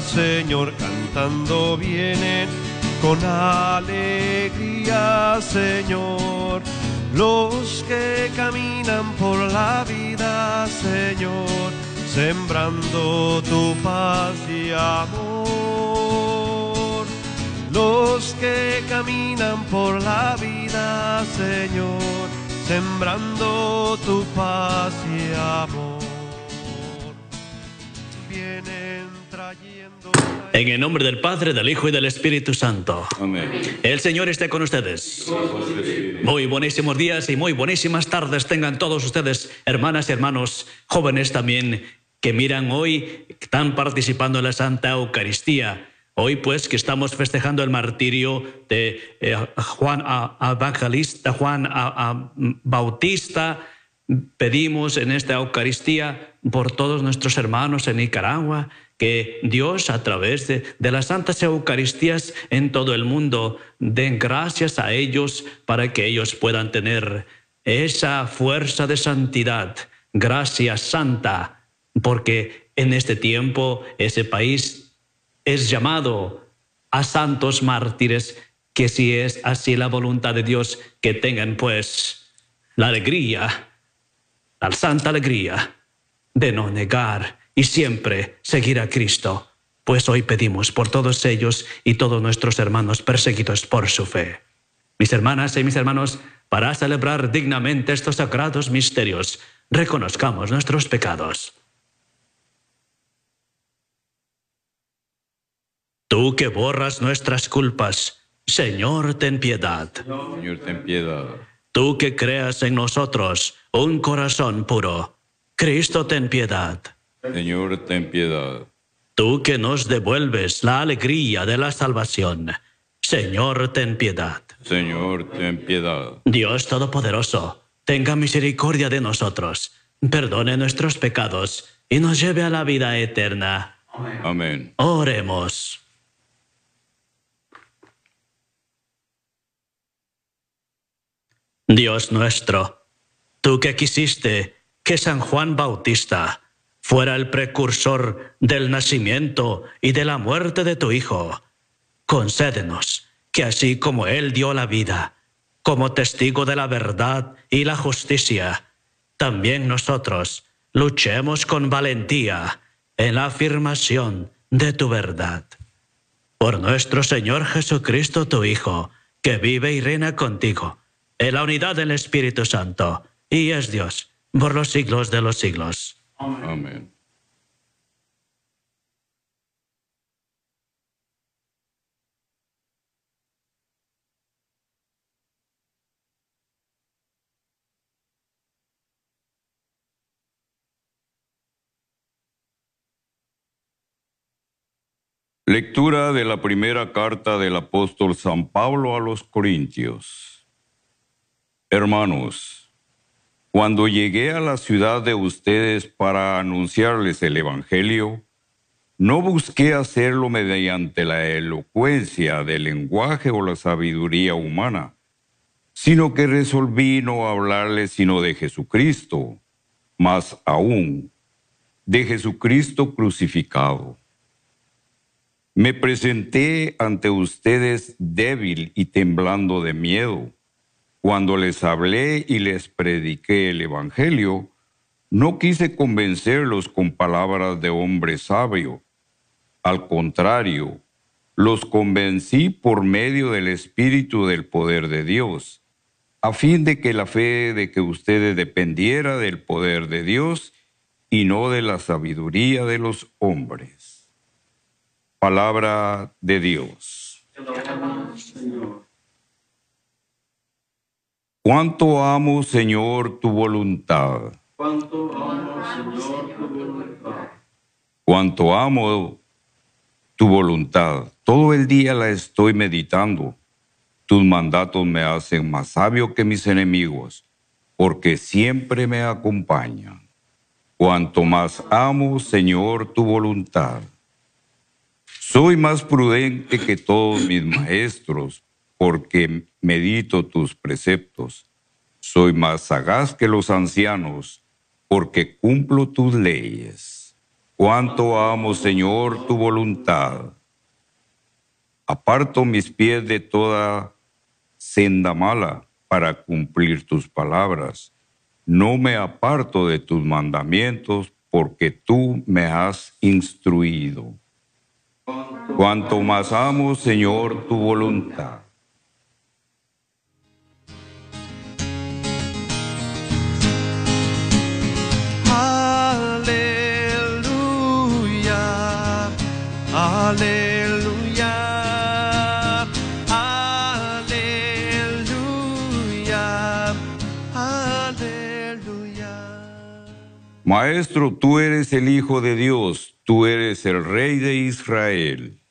Señor, cantando vienen con alegría, Señor. Los que caminan por la vida, Señor, sembrando tu paz y amor. Los que caminan por la vida, Señor, sembrando tu paz y amor. En el nombre del Padre, del Hijo y del Espíritu Santo. Amén. El Señor esté con ustedes. Muy buenísimos días y muy buenísimas tardes tengan todos ustedes, hermanas y hermanos, jóvenes también, que miran hoy, que están participando en la Santa Eucaristía. Hoy pues que estamos festejando el martirio de eh, Juan a- a Evangelista, Juan a- a Bautista, pedimos en esta Eucaristía por todos nuestros hermanos en Nicaragua, que Dios a través de, las santas Eucaristías en todo el mundo den gracias a ellos para que ellos puedan tener esa fuerza de santidad. Gracias Santa, porque en este tiempo ese país es llamado a santos mártires, que si es así la voluntad de Dios, que tengan pues la alegría, la santa alegría de no negar y siempre seguir a Cristo. Pues hoy pedimos por todos ellos y todos nuestros hermanos perseguidos por su fe. Mis hermanas y mis hermanos, para celebrar dignamente estos sagrados misterios, reconozcamos nuestros pecados. Tú que borras nuestras culpas, Señor, ten piedad. Señor, ten piedad. Tú que creas en nosotros un corazón puro, Cristo, ten piedad. Señor, ten piedad. Tú que nos devuelves la alegría de la salvación, Señor, ten piedad. Señor, ten piedad. Dios Todopoderoso, tenga misericordia de nosotros, perdone nuestros pecados y nos lleve a la vida eterna. Amén. Oremos. Dios nuestro, tú que quisiste que San Juan Bautista fuera el precursor del nacimiento y de la muerte de tu Hijo, concédenos que así como Él dio la vida, como testigo de la verdad y la justicia, también nosotros luchemos con valentía en la afirmación de tu verdad. Por nuestro Señor Jesucristo, tu Hijo, que vive y reina contigo, en la unidad del Espíritu Santo, y es Dios por los siglos de los siglos. Amén. Lectura de la primera carta del apóstol San Pablo a los Corintios. Hermanos, cuando llegué a la ciudad de ustedes para anunciarles el Evangelio, no busqué hacerlo mediante la elocuencia del lenguaje o la sabiduría humana, sino que resolví no hablarles sino de Jesucristo, más aún de Jesucristo crucificado. Me presenté ante ustedes débil y temblando de miedo. Cuando les hablé y les prediqué el Evangelio, no quise convencerlos con palabras de hombre sabio. Al contrario, los convencí por medio del Espíritu del poder de Dios, a fin de que la fe de que ustedes dependiera del poder de Dios y no de la sabiduría de los hombres. Palabra de Dios. Cuánto amo, Señor, tu voluntad. Cuánto amo, Señor, tu voluntad. Cuánto amo tu voluntad. Todo el día la estoy meditando. Tus mandatos me hacen más sabio que mis enemigos, porque siempre me acompañan. Cuanto más amo, Señor, tu voluntad. Soy más prudente que todos mis maestros, porque medito tus preceptos. Soy más sagaz que los ancianos, porque cumplo tus leyes. Cuánto amo, Señor, tu voluntad. Aparto mis pies de toda senda mala para cumplir tus palabras. No me aparto de tus mandamientos porque tú me has instruido. Cuanto más amo, Señor, tu voluntad. Aleluya, aleluya, aleluya. Maestro, tú eres el Hijo de Dios, tú eres el Rey de Israel.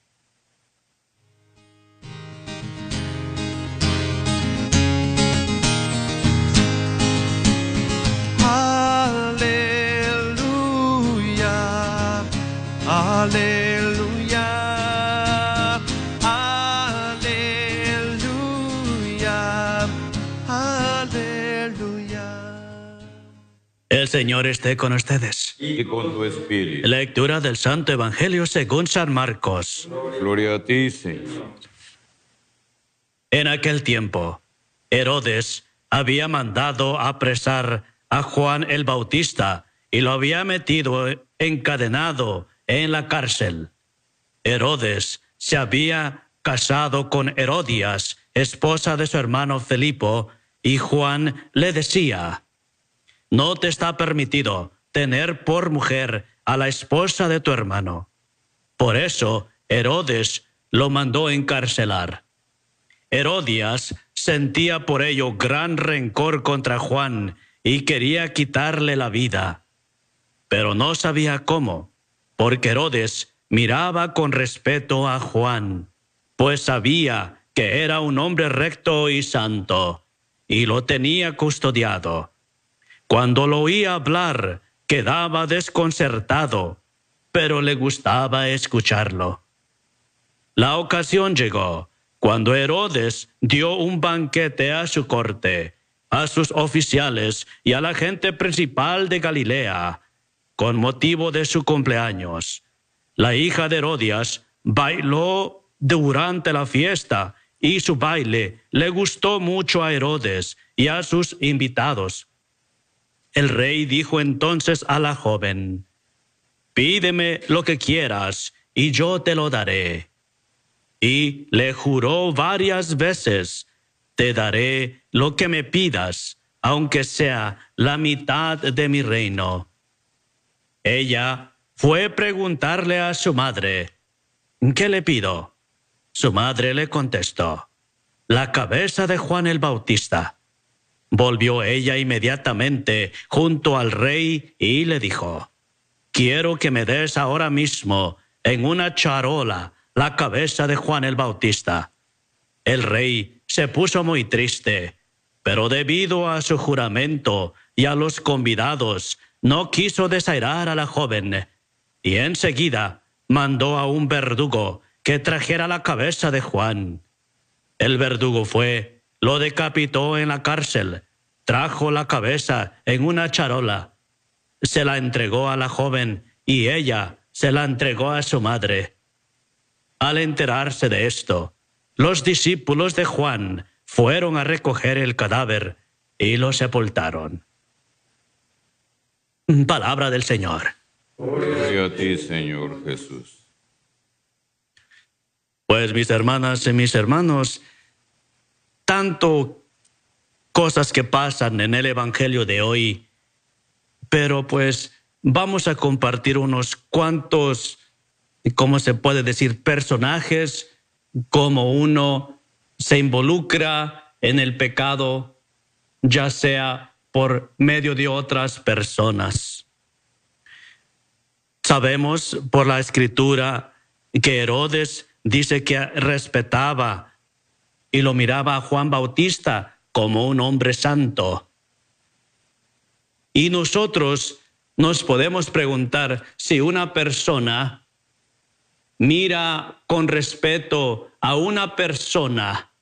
El Señor esté con ustedes. Y con tu espíritu. Lectura del Santo Evangelio según San Marcos. Gloria a ti, Señor. En aquel tiempo, Herodes había mandado apresar a Juan el Bautista y lo había metido encadenado en la cárcel. Herodes se había casado con Herodias, esposa de su hermano Felipo, y Juan le decía, no te está permitido tener por mujer a la esposa de tu hermano. Por eso Herodes lo mandó encarcelar. Herodias sentía por ello gran rencor contra Juan y quería quitarle la vida. Pero no sabía cómo, porque Herodes miraba con respeto a Juan, pues sabía que era un hombre recto y santo, y lo tenía custodiado. Cuando lo oía hablar, quedaba desconcertado, pero le gustaba escucharlo. La ocasión llegó cuando Herodes dio un banquete a su corte, a sus oficiales y a la gente principal de Galilea, con motivo de su cumpleaños. La hija de Herodias bailó durante la fiesta y su baile le gustó mucho a Herodes y a sus invitados. El rey dijo entonces a la joven, Pídeme lo que quieras y yo te lo daré. Y le juró varias veces, Te daré lo que me pidas, aunque sea la mitad de mi reino. Ella fue preguntarle a su madre, ¿qué le pido? Su madre le contestó, la cabeza de Juan el Bautista. Volvió ella inmediatamente junto al rey y le dijo, quiero que me des ahora mismo en una charola la cabeza de Juan el Bautista. El rey se puso muy triste, pero debido a su juramento y a los convidados, no quiso desairar a la joven, y enseguida mandó a un verdugo que trajera la cabeza de Juan. El verdugo fue, lo decapitó en la cárcel, trajo la cabeza en una charola, se la entregó a la joven y ella se la entregó a su madre. Al enterarse de esto, los discípulos de Juan fueron a recoger el cadáver y lo sepultaron. Palabra del Señor. Gloria a ti, Señor Jesús. Pues mis hermanas y mis hermanos, tanto cosas que pasan en el Evangelio de hoy, pero pues vamos a compartir unos cuantos, ¿cómo se puede decir?, personajes, cómo uno se involucra en el pecado, ya sea por medio de otras personas. Sabemos por la escritura que Herodes dice que respetaba y lo miraba a Juan Bautista como un hombre santo. Y nosotros nos podemos preguntar si una persona mira con respeto a una persona,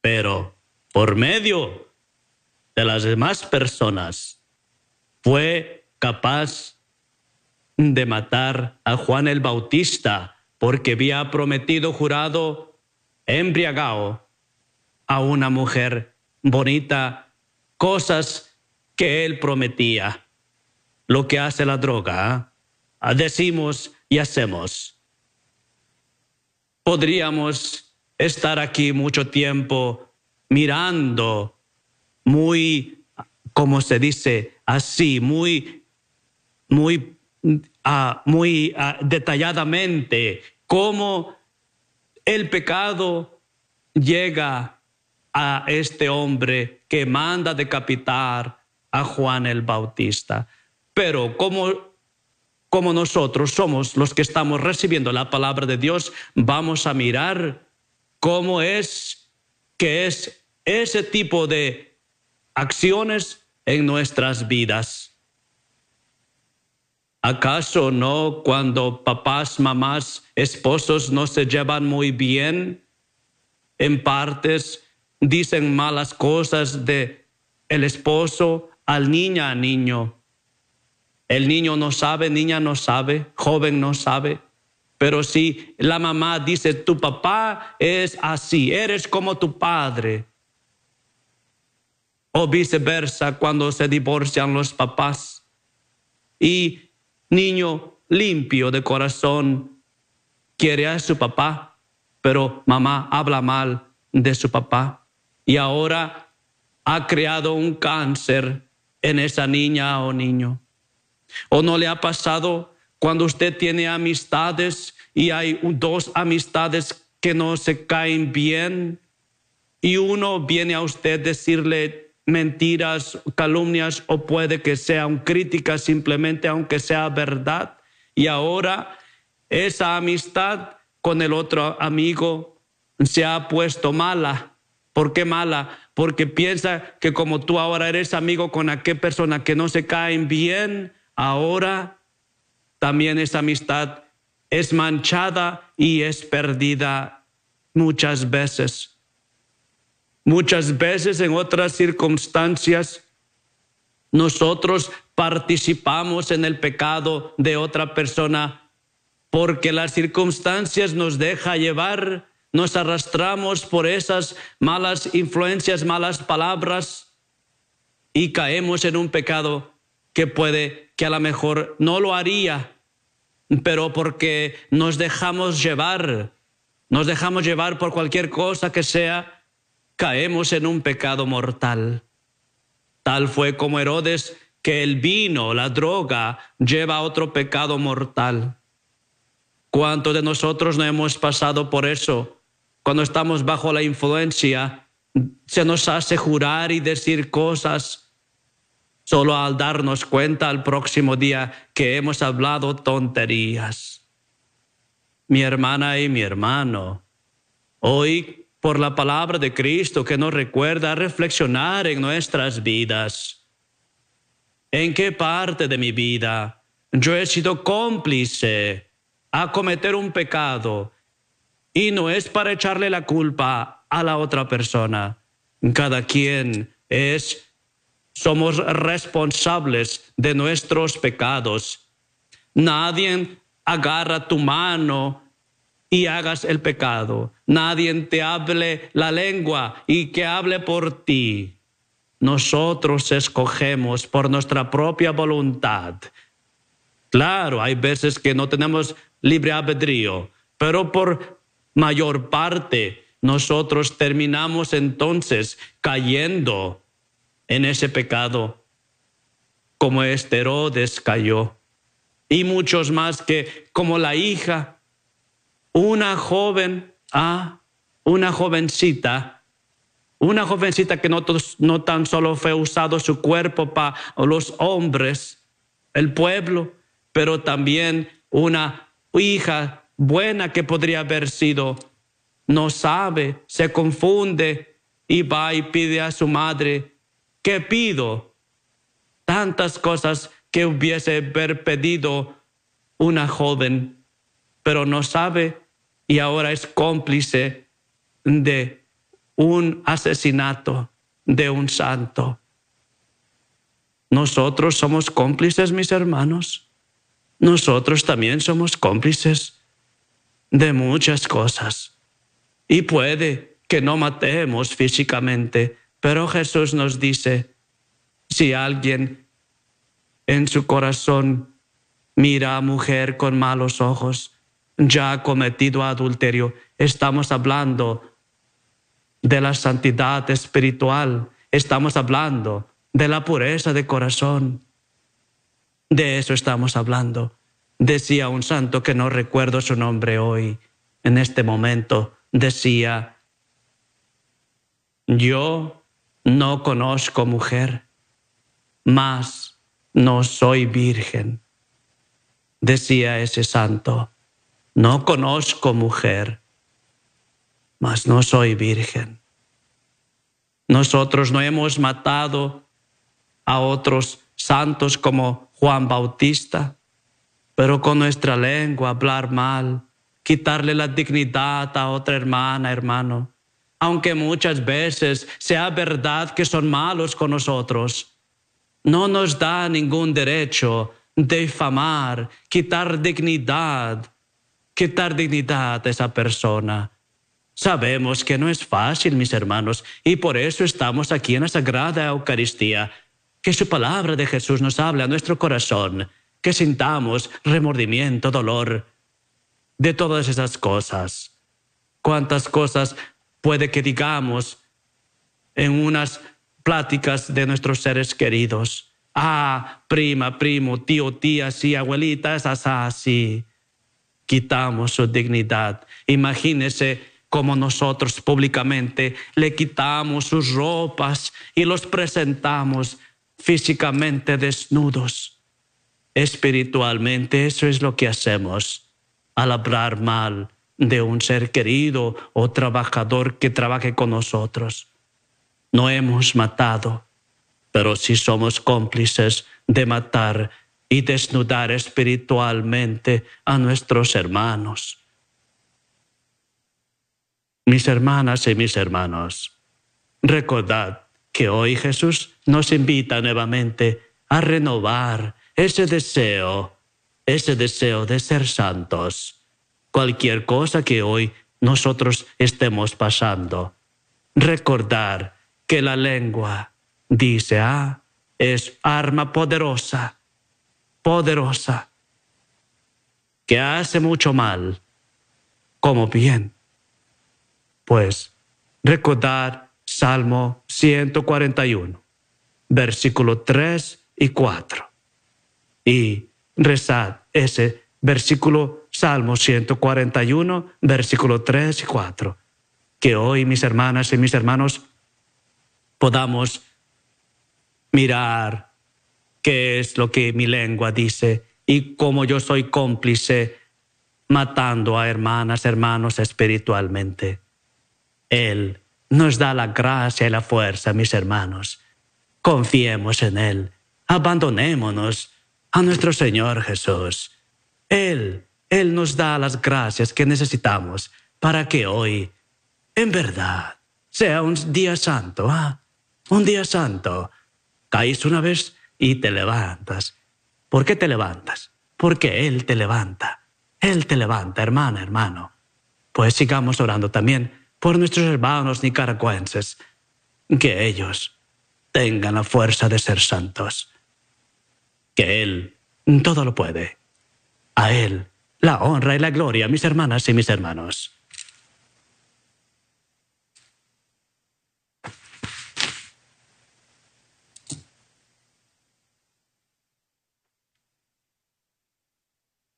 pero por medio de las demás personas fue capaz de matar a Juan el Bautista porque había prometido jurado embriagado a una mujer bonita, cosas que él prometía. Lo que hace la droga, ¿ah? decimos y hacemos. Podríamos estar aquí mucho tiempo mirando muy, como se dice, así, muy, muy, ah, muy ah, detalladamente cómo el pecado llega a este hombre que manda decapitar a Juan el Bautista. Pero como, como nosotros somos los que estamos recibiendo la palabra de Dios, vamos a mirar cómo es que es ese tipo de acciones en nuestras vidas. ¿Acaso no cuando papás, mamás, esposos no se llevan muy bien? En partes dicen malas cosas de el esposo al niña niño. El niño no sabe, niña no sabe, joven no sabe. Pero si la mamá dice, tu papá es así, eres como tu padre. O viceversa cuando se divorcian los papás. Y niño limpio de corazón quiere a su papá, pero mamá habla mal de su papá y ahora ha creado un cáncer en esa niña o niño. ¿O no le ha pasado cuando usted tiene amistades y hay dos amistades que no se caen bien y uno viene a usted decirle mentiras, calumnias o puede que sean críticas simplemente aunque sea verdad. Y ahora esa amistad con el otro amigo se ha puesto mala. ¿Por qué mala? Porque piensa que como tú ahora eres amigo con aquella persona que no se caen bien, ahora también esa amistad es manchada y es perdida muchas veces. Muchas veces en otras circunstancias nosotros participamos en el pecado de otra persona porque las circunstancias nos deja llevar, nos arrastramos por esas malas influencias, malas palabras y caemos en un pecado que puede, que a lo mejor no lo haría, pero porque nos dejamos llevar, nos dejamos llevar por cualquier cosa que sea caemos en un pecado mortal. Tal fue como Herodes que el vino, la droga, lleva a otro pecado mortal. ¿Cuántos de nosotros no hemos pasado por eso? Cuando estamos bajo la influencia, se nos hace jurar y decir cosas solo al darnos cuenta al próximo día que hemos hablado tonterías. Mi hermana y mi hermano, hoy por la palabra de Cristo que nos recuerda reflexionar en nuestras vidas. ¿En qué parte de mi vida yo he sido cómplice a cometer un pecado? Y no es para echarle la culpa a la otra persona. Cada quien es, somos responsables de nuestros pecados. Nadie agarra tu mano y hagas el pecado. Nadie te hable la lengua y que hable por ti. Nosotros escogemos por nuestra propia voluntad. Claro, hay veces que no tenemos libre albedrío, pero por mayor parte. Nosotros terminamos entonces cayendo en ese pecado, como este Herodes cayó, y muchos más que como la hija una joven, ah, una jovencita, una jovencita que no, no tan solo fue usado su cuerpo para los hombres, el pueblo, pero también una hija buena que podría haber sido, no sabe, se confunde y va y pide a su madre, ¿qué pido? Tantas cosas que hubiese haber pedido una joven, pero no sabe y ahora es cómplice de un asesinato de un santo. nosotros somos cómplices, mis hermanos. Nosotros también somos cómplices de muchas cosas. Y puede que no matemos físicamente, pero Jesús nos dice, si alguien en su corazón mira a mujer con malos ojos, ya ha cometido adulterio. Estamos hablando de la santidad espiritual, estamos hablando de la pureza de corazón. De eso estamos hablando. Decía un santo que no recuerdo su nombre hoy, en este momento, decía, yo no conozco mujer, mas no soy virgen. Decía ese santo, no conozco mujer, mas no soy virgen. Nosotros no hemos matado a otros santos como Juan Bautista, pero con nuestra lengua hablar mal, quitarle la dignidad a otra hermana, hermano, aunque muchas veces sea verdad que son malos con nosotros, no nos da ningún derecho difamar, quitar dignidad, quitar dignidad a esa persona. Sabemos que no es fácil, mis hermanos, y por eso estamos aquí en la Sagrada Eucaristía. Que su palabra de Jesús nos hable a nuestro corazón, que sintamos remordimiento, dolor de todas esas cosas. ¿Cuántas cosas puede que digamos en unas pláticas de nuestros seres queridos? Ah, prima, primo, tío, tía, sí, abuelita, es así. Quitamos su dignidad. Imagínese como nosotros públicamente le quitamos sus ropas y los presentamos físicamente desnudos. Espiritualmente eso es lo que hacemos al hablar mal de un ser querido o trabajador que trabaje con nosotros. No hemos matado, pero sí somos cómplices de matar y desnudar espiritualmente a nuestros hermanos mis hermanas y mis hermanos, recordad que hoy Jesús nos invita nuevamente a renovar ese deseo, ese deseo de ser santos. Cualquier cosa que hoy nosotros estemos pasando, recordar que la lengua, dice, ah, es arma poderosa, poderosa, que hace mucho mal como bien. Pues recordar Salmo 141, versículo 3 y 4. Y rezar ese versículo Salmo 141, versículo 3 y 4. Que hoy, mis hermanas y mis hermanos, podamos mirar qué es lo que mi lengua dice y cómo yo soy cómplice matando a hermanas, hermanos espiritualmente. Él nos da la gracia y la fuerza, mis hermanos. Confiemos en Él. Abandonémonos a nuestro Señor Jesús. Él, Él nos da las gracias que necesitamos para que hoy, en verdad, sea un día santo. ¿ah? Un día santo. Caís una vez y te levantas. ¿Por qué te levantas? Porque Él te levanta. Él te levanta, hermana, hermano. Pues sigamos orando también por nuestros hermanos nicaragüenses, que ellos tengan la fuerza de ser santos, que Él todo lo puede. A Él la honra y la gloria, mis hermanas y mis hermanos.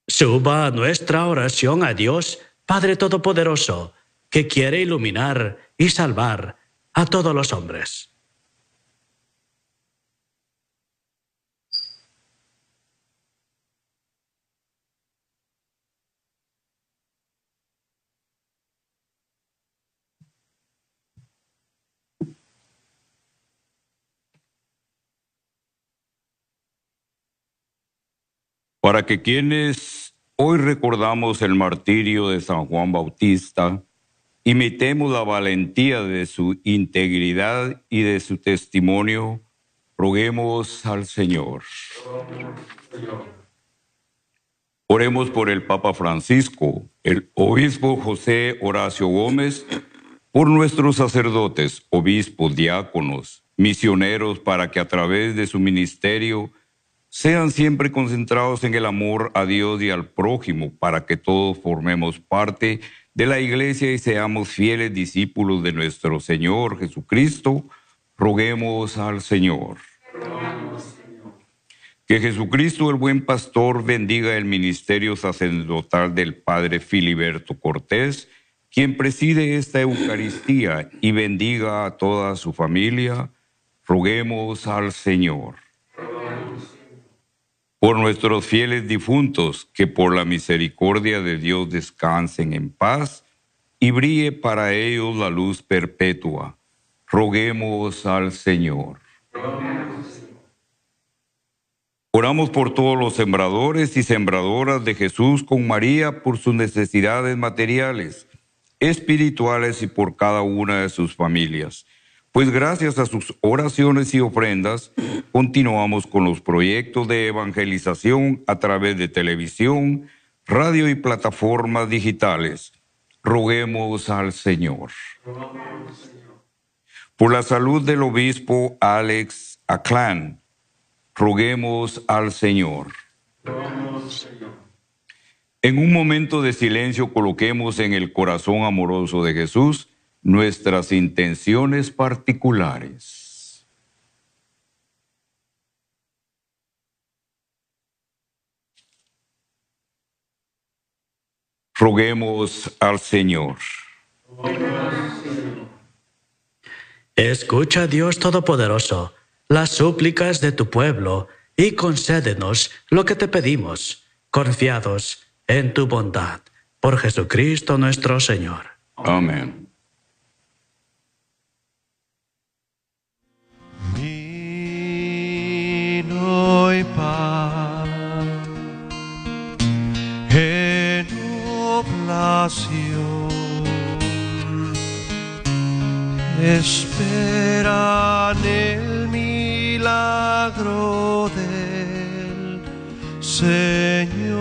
Suba nuestra oración a Dios, Padre Todopoderoso que quiere iluminar y salvar a todos los hombres. Para que quienes hoy recordamos el martirio de San Juan Bautista, Imitemos la valentía de su integridad y de su testimonio Roguemos al Señor. Oremos por el Papa Francisco, el obispo José Horacio Gómez, por nuestros sacerdotes, obispos, diáconos, misioneros, para que a través de su ministerio sean siempre concentrados en el amor a Dios y al prójimo, para que todos formemos parte de la iglesia y seamos fieles discípulos de nuestro Señor Jesucristo. Roguemos al Señor. Que Jesucristo, el buen pastor, bendiga el ministerio sacerdotal del Padre Filiberto Cortés, quien preside esta Eucaristía y bendiga a toda su familia. Roguemos al Señor. Por nuestros fieles difuntos, que por la misericordia de Dios descansen en paz y brille para ellos la luz perpetua. Roguemos al Señor. Oramos por todos los sembradores y sembradoras de Jesús con María por sus necesidades materiales, espirituales y por cada una de sus familias. Pues gracias a sus oraciones y ofrendas, continuamos con los proyectos de evangelización a través de televisión, radio y plataformas digitales. Roguemos al Señor. Por la salud del obispo Alex Aclan, roguemos al Señor. En un momento de silencio coloquemos en el corazón amoroso de Jesús nuestras intenciones particulares. Roguemos al Señor. Escucha, Dios Todopoderoso, las súplicas de tu pueblo y concédenos lo que te pedimos, confiados en tu bondad, por Jesucristo nuestro Señor. Amén. Y paz en esperan el milagro del Señor.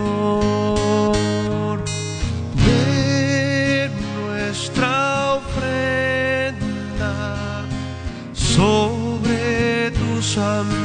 Ven nuestra ofrenda sobre tu santo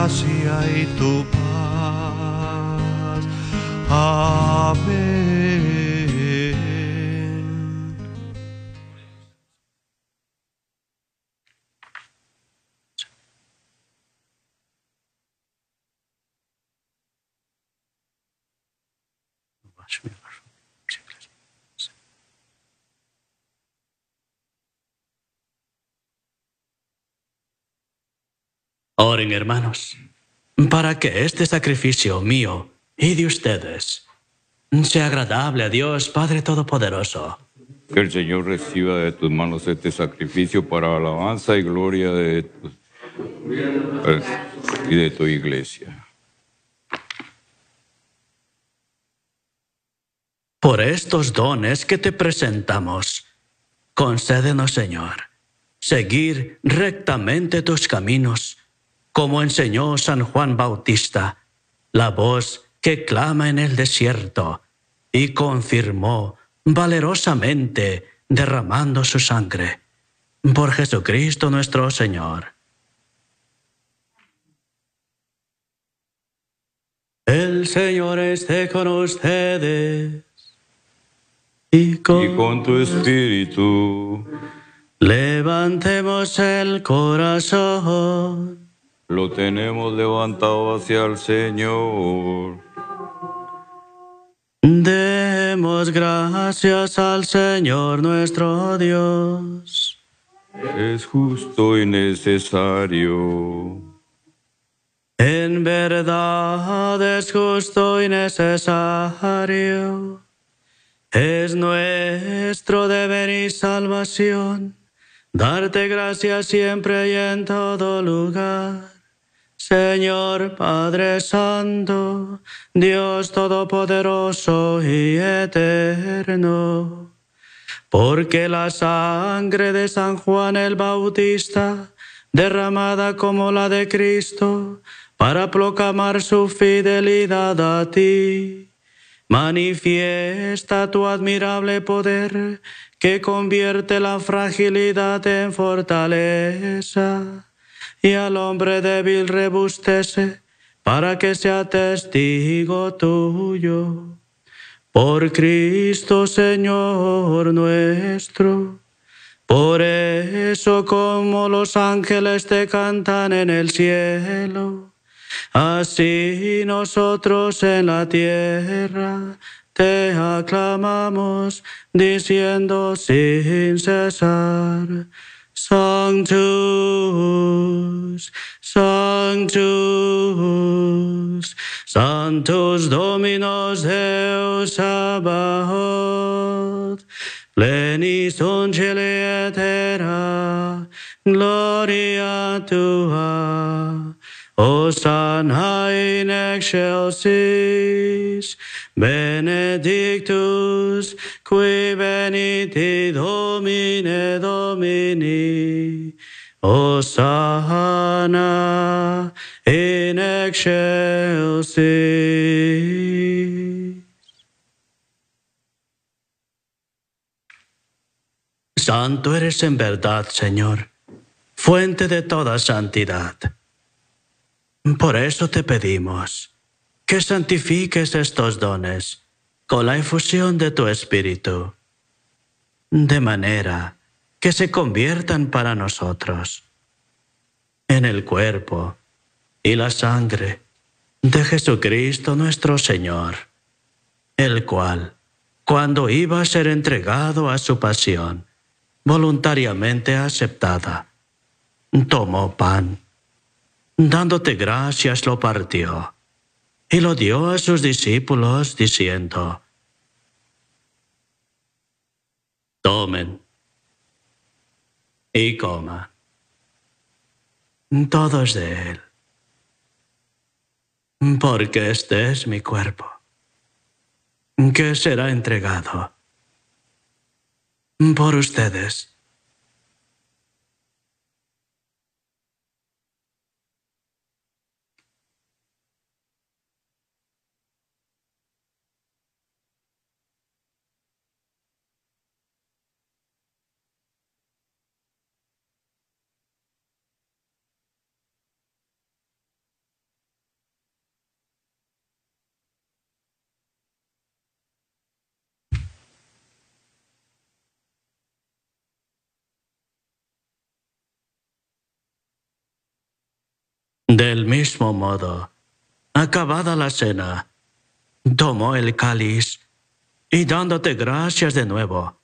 gracia y tu paz. Amén. Oren, hermanos, para que este sacrificio mío y de ustedes sea agradable a Dios Padre Todopoderoso. Que el Señor reciba de tus manos este sacrificio para alabanza y gloria de tu, y de tu iglesia. Por estos dones que te presentamos, concédenos, Señor, seguir rectamente tus caminos, como enseñó San Juan Bautista, la voz que clama en el desierto, y confirmó valerosamente derramando su sangre. Por Jesucristo nuestro Señor. El Señor esté con ustedes. Y con, Y con tu espíritu Levantemos el corazón. Lo tenemos levantado hacia el Señor. Demos gracias al Señor nuestro Dios. Es justo y necesario. En verdad es justo y necesario. Es nuestro deber y salvación darte gracias siempre y en todo lugar. Señor Padre Santo, Dios Todopoderoso y Eterno, porque la sangre de San Juan el Bautista, derramada como la de Cristo, para proclamar su fidelidad a ti, manifiesta tu admirable poder que convierte la fragilidad en fortaleza y al hombre débil rebustece para que sea testigo tuyo. Por Cristo Señor nuestro. Por eso como los ángeles te cantan en el cielo, así nosotros en la tierra te aclamamos diciendo sin cesar. Sanctus, Sanctus, Sanctus Dominus Deus Sabaoth, plenis unceli et terra, gloria tua, Hosanna in excelsis, benedictus qui venit Domine Domini, Hosanna in excelsis. Santo eres en verdad, Señor, fuente de toda santidad. Por eso te pedimos que santifiques estos dones con la efusión de tu Espíritu, de manera que se conviertan para nosotros en el cuerpo y la sangre de Jesucristo nuestro Señor, el cual, cuando iba a ser entregado a su pasión, voluntariamente aceptada, tomó pan, dándote gracias lo partió y lo dio a sus discípulos diciendo, tomen y coman todos de él, porque este es mi cuerpo, que será entregado por ustedes. Del mismo modo, acabada la cena, tomó el cáliz y dándote gracias de nuevo,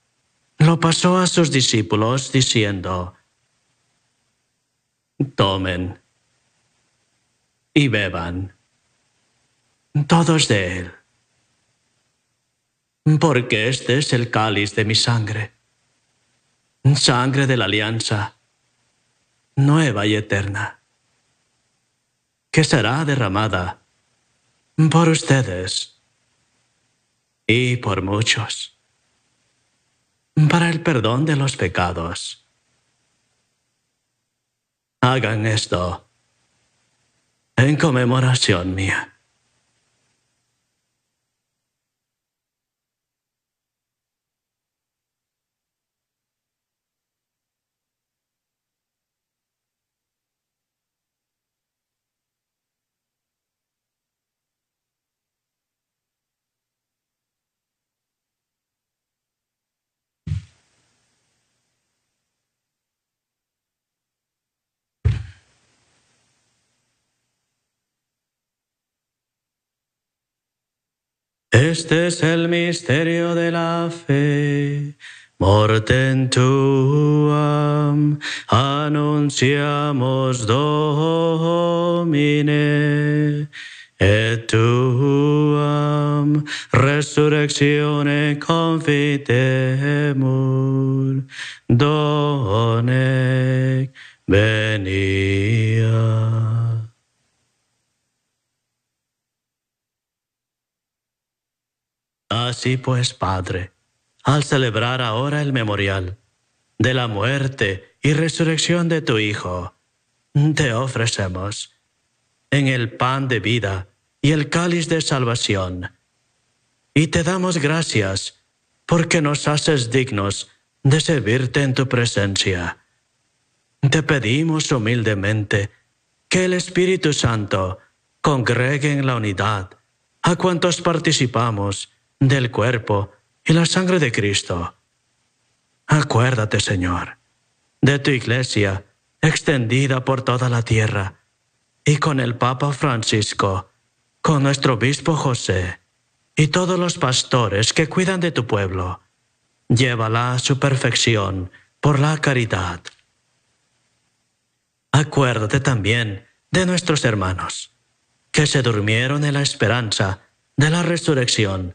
lo pasó a sus discípulos diciendo, tomen y beban todos de él, porque este es el cáliz de mi sangre, sangre de la alianza, nueva y eterna que será derramada por ustedes y por muchos para el perdón de los pecados. Hagan esto en conmemoración mía. Este es el misterio de la fe. Morten tuam annunciamos Domine, et tuam resurrectione confitemur, donec. Así pues, Padre, al celebrar ahora el memorial de la muerte y resurrección de tu Hijo, te ofrecemos en el pan de vida y el cáliz de salvación. Y te damos gracias porque nos haces dignos de servirte en tu presencia. Te pedimos humildemente que el Espíritu Santo congregue en la unidad a cuantos participamos del cuerpo y la sangre de Cristo. Acuérdate, Señor, de tu iglesia extendida por toda la tierra y con el Papa Francisco, con nuestro obispo José y todos los pastores que cuidan de tu pueblo. Llévala a su perfección por la caridad. Acuérdate también de nuestros hermanos, que se durmieron en la esperanza de la resurrección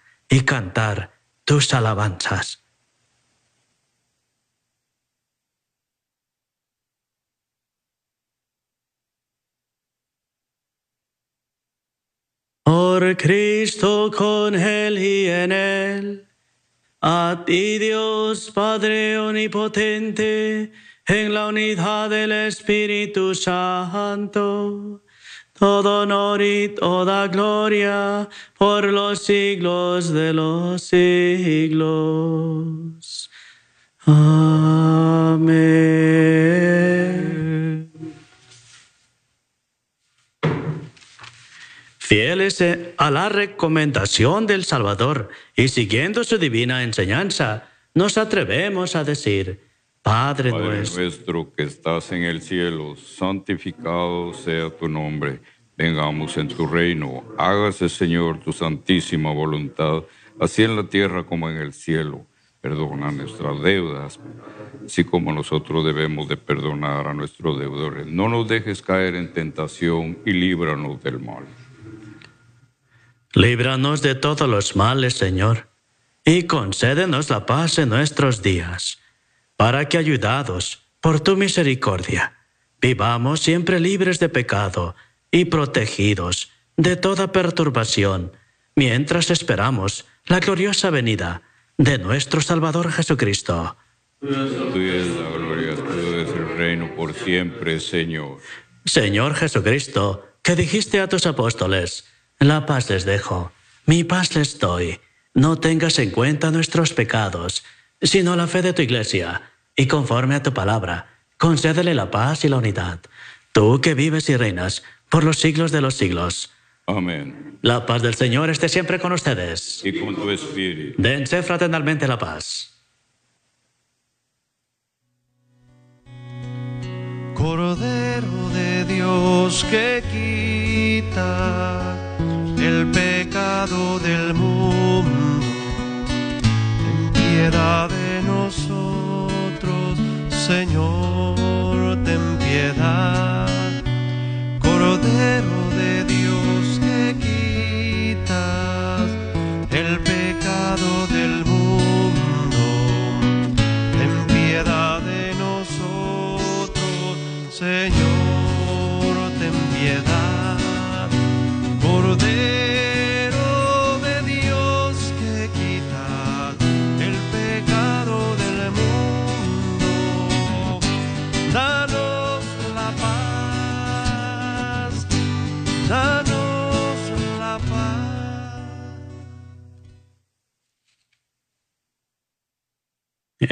y cantar tus alabanzas. Por Cristo con Él y en Él, a ti Dios Padre Omnipotente, en la unidad del Espíritu Santo todo honor y toda gloria por los siglos de los siglos. Amén. Fieles a la recomendación del Salvador y siguiendo su divina enseñanza, nos atrevemos a decir, Padre, Padre nuestro, nuestro que estás en el cielo, santificado sea tu nombre. Vengamos en tu reino. Hágase, Señor, tu santísima voluntad, así en la tierra como en el cielo. Perdona nuestras deudas, así como nosotros debemos de perdonar a nuestros deudores. No nos dejes caer en tentación y líbranos del mal. líbranos de todos los males, Señor, y concédenos la paz en nuestros días, para que, ayudados por tu misericordia, vivamos siempre libres de pecado y protegidos de toda perturbación, mientras esperamos la gloriosa venida de nuestro Salvador Jesucristo. Tuya es la gloria, tuyo es el reino por siempre, Señor. Señor Jesucristo, que dijiste a tus apóstoles, la paz les dejo, mi paz les doy. No tengas en cuenta nuestros pecados, sino la fe de tu iglesia, y conforme a tu palabra, concédele la paz y la unidad. Tú que vives y reinas por los siglos de los siglos. Amén. La paz del Señor esté siempre con ustedes. Y con tu espíritu. Dense fraternalmente la paz. Cordero de Dios que quita el pecado del mundo, ten piedad de Señor, ten piedad. Cordero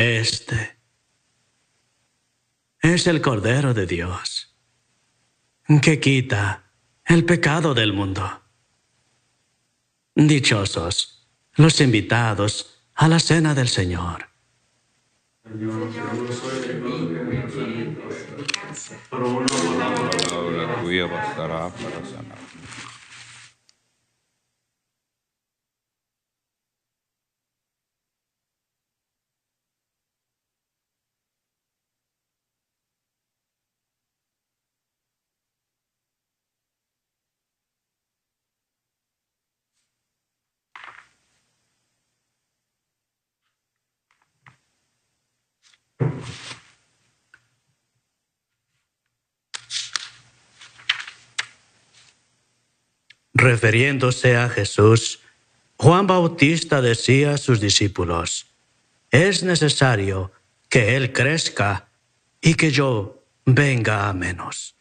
Este es el Cordero de Dios que quita el pecado del mundo. Dichosos los invitados a la cena del Señor. Palabra tuya bastará para sanar. Refiriéndose a Jesús, Juan Bautista decía a sus discípulos, es necesario que Él crezca y que yo venga a menos.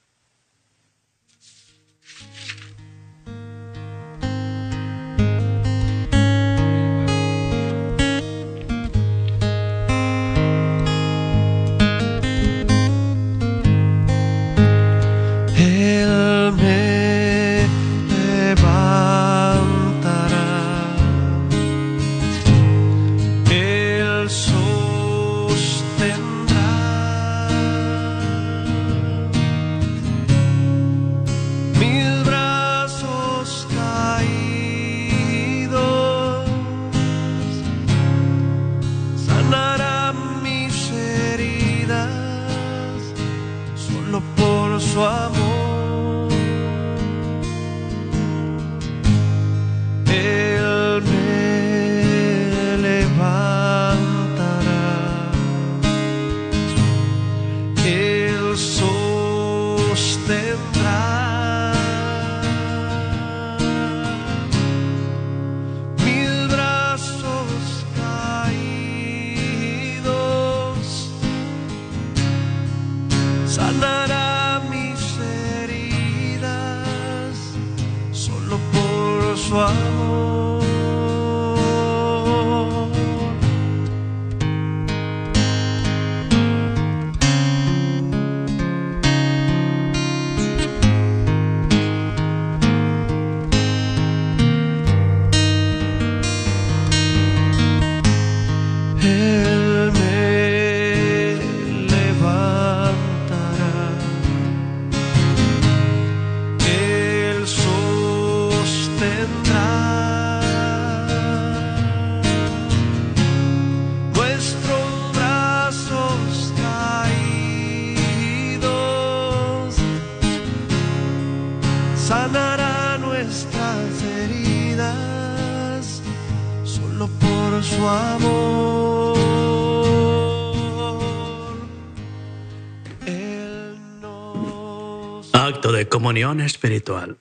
Acto de comunión espiritual.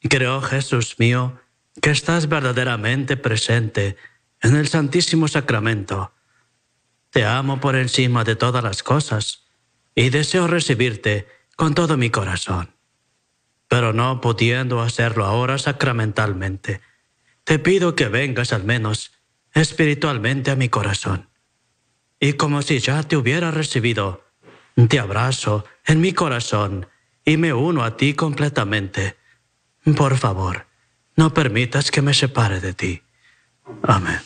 Creo, Jesús mío, que estás verdaderamente presente en el Santísimo Sacramento. Te amo por encima de todas las cosas y deseo recibirte con todo mi corazón. Pero no pudiendo hacerlo ahora sacramentalmente, te pido que vengas al menos espiritualmente a mi corazón. Y como si ya te hubiera recibido, te abrazo en mi corazón y me uno a ti completamente. Por favor, no permitas que me separe de ti. Amén.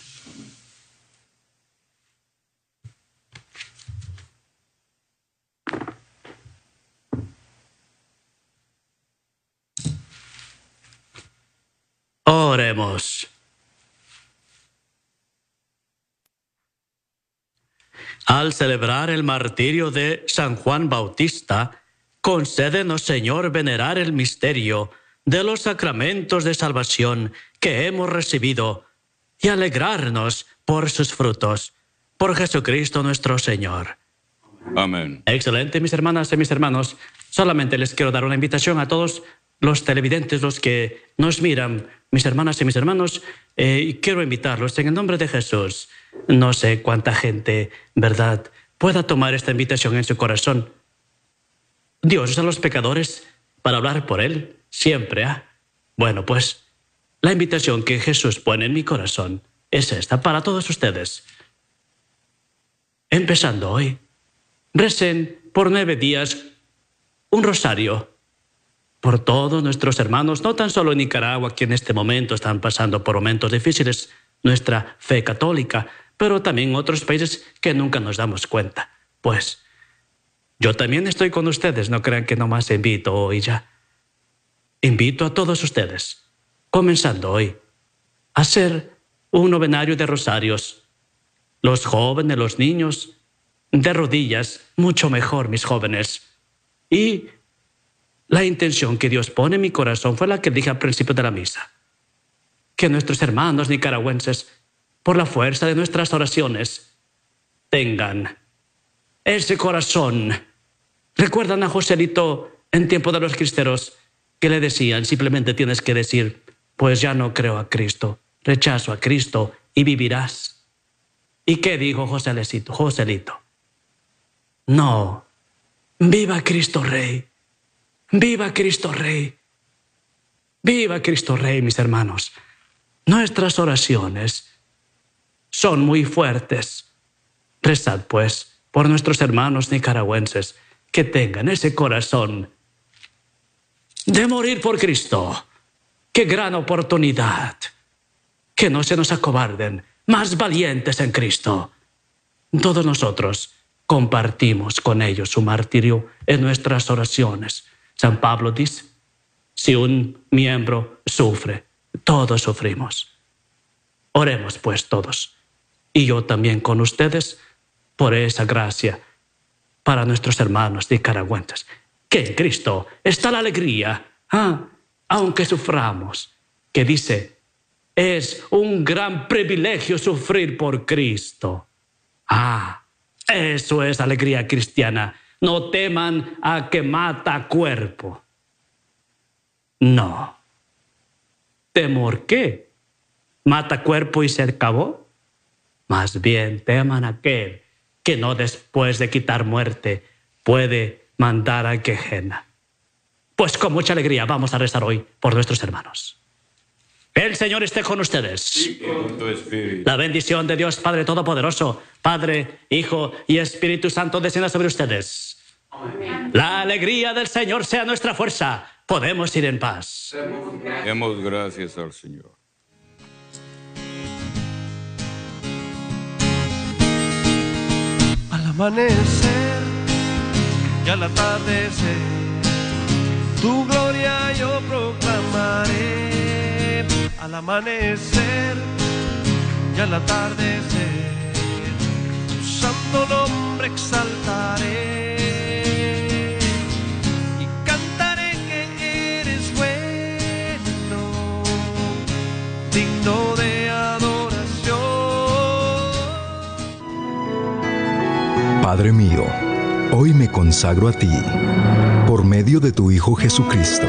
Oremos. Al celebrar el martirio de San Juan Bautista, concédenos, Señor, venerar el misterio de los sacramentos de salvación que hemos recibido y alegrarnos por sus frutos. Por Jesucristo nuestro Señor. Amén. Excelente, mis hermanas y mis hermanos. Solamente les quiero dar una invitación a todos los televidentes, los que nos miran, mis hermanas y mis hermanos, eh, quiero invitarlos en el nombre de Jesús. No sé cuánta gente, ¿verdad?, pueda tomar esta invitación en su corazón. Dios usa a los pecadores para hablar por Él, siempre, ¿ah? Bueno, pues la invitación que Jesús pone en mi corazón es esta para todos ustedes. empezando hoy, recen por nueve días un rosario por todos nuestros hermanos, no tan solo en Nicaragua, que en este momento están pasando por momentos difíciles, nuestra fe católica, pero también otros países que nunca nos damos cuenta. Pues yo también estoy con ustedes, no crean que nomás invito hoy ya. Invito a todos ustedes, comenzando hoy, a hacer un novenario de rosarios. Los jóvenes, los niños, de rodillas, mucho mejor, mis jóvenes. Y la intención que Dios pone en mi corazón fue la que dije al principio de la misa. Que nuestros hermanos nicaragüenses, por la fuerza de nuestras oraciones, tengan ese corazón. Recuerdan a Joselito en tiempo de los cristeros que le decían, simplemente tienes que decir, pues ya no creo a Cristo, rechazo a Cristo y vivirás. ¿Y qué dijo Joselito? Joselito. No, viva Cristo Rey Viva Cristo Rey. Viva Cristo Rey, mis hermanos. Nuestras oraciones son muy fuertes. Rezad, pues, por nuestros hermanos nicaragüenses que tengan ese corazón de morir por Cristo. Qué gran oportunidad. Que no se nos acobarden, más valientes en Cristo. Todos nosotros compartimos con ellos su martirio en nuestras oraciones San Pablo dice, si un miembro sufre, todos sufrimos. Oremos pues todos, y yo también con ustedes, por esa gracia para nuestros hermanos nicaragüenses, que en Cristo está la alegría, ¿ah? aunque suframos, que dice, es un gran privilegio sufrir por Cristo. Ah, eso es alegría cristiana no teman a que mata cuerpo. No. ¿Temor qué? ¿Mata cuerpo y se acabó? Más bien teman a aquel que no después de quitar muerte puede mandar a quejena. Pues con mucha alegría vamos a rezar hoy por nuestros hermanos. El Señor esté con ustedes. La bendición de Dios Padre Todopoderoso, Padre, Hijo y Espíritu Santo descienda sobre ustedes. La alegría del Señor sea nuestra fuerza. Podemos ir en paz. Demos gracias al Señor. Al amanecer y al atardecer, tu gloria yo proclamaré al amanecer y al atardecer, tu santo nombre exaltaré y cantaré que eres bueno, digno de adoración. Padre mío, hoy me consagro a ti por medio de tu Hijo Jesucristo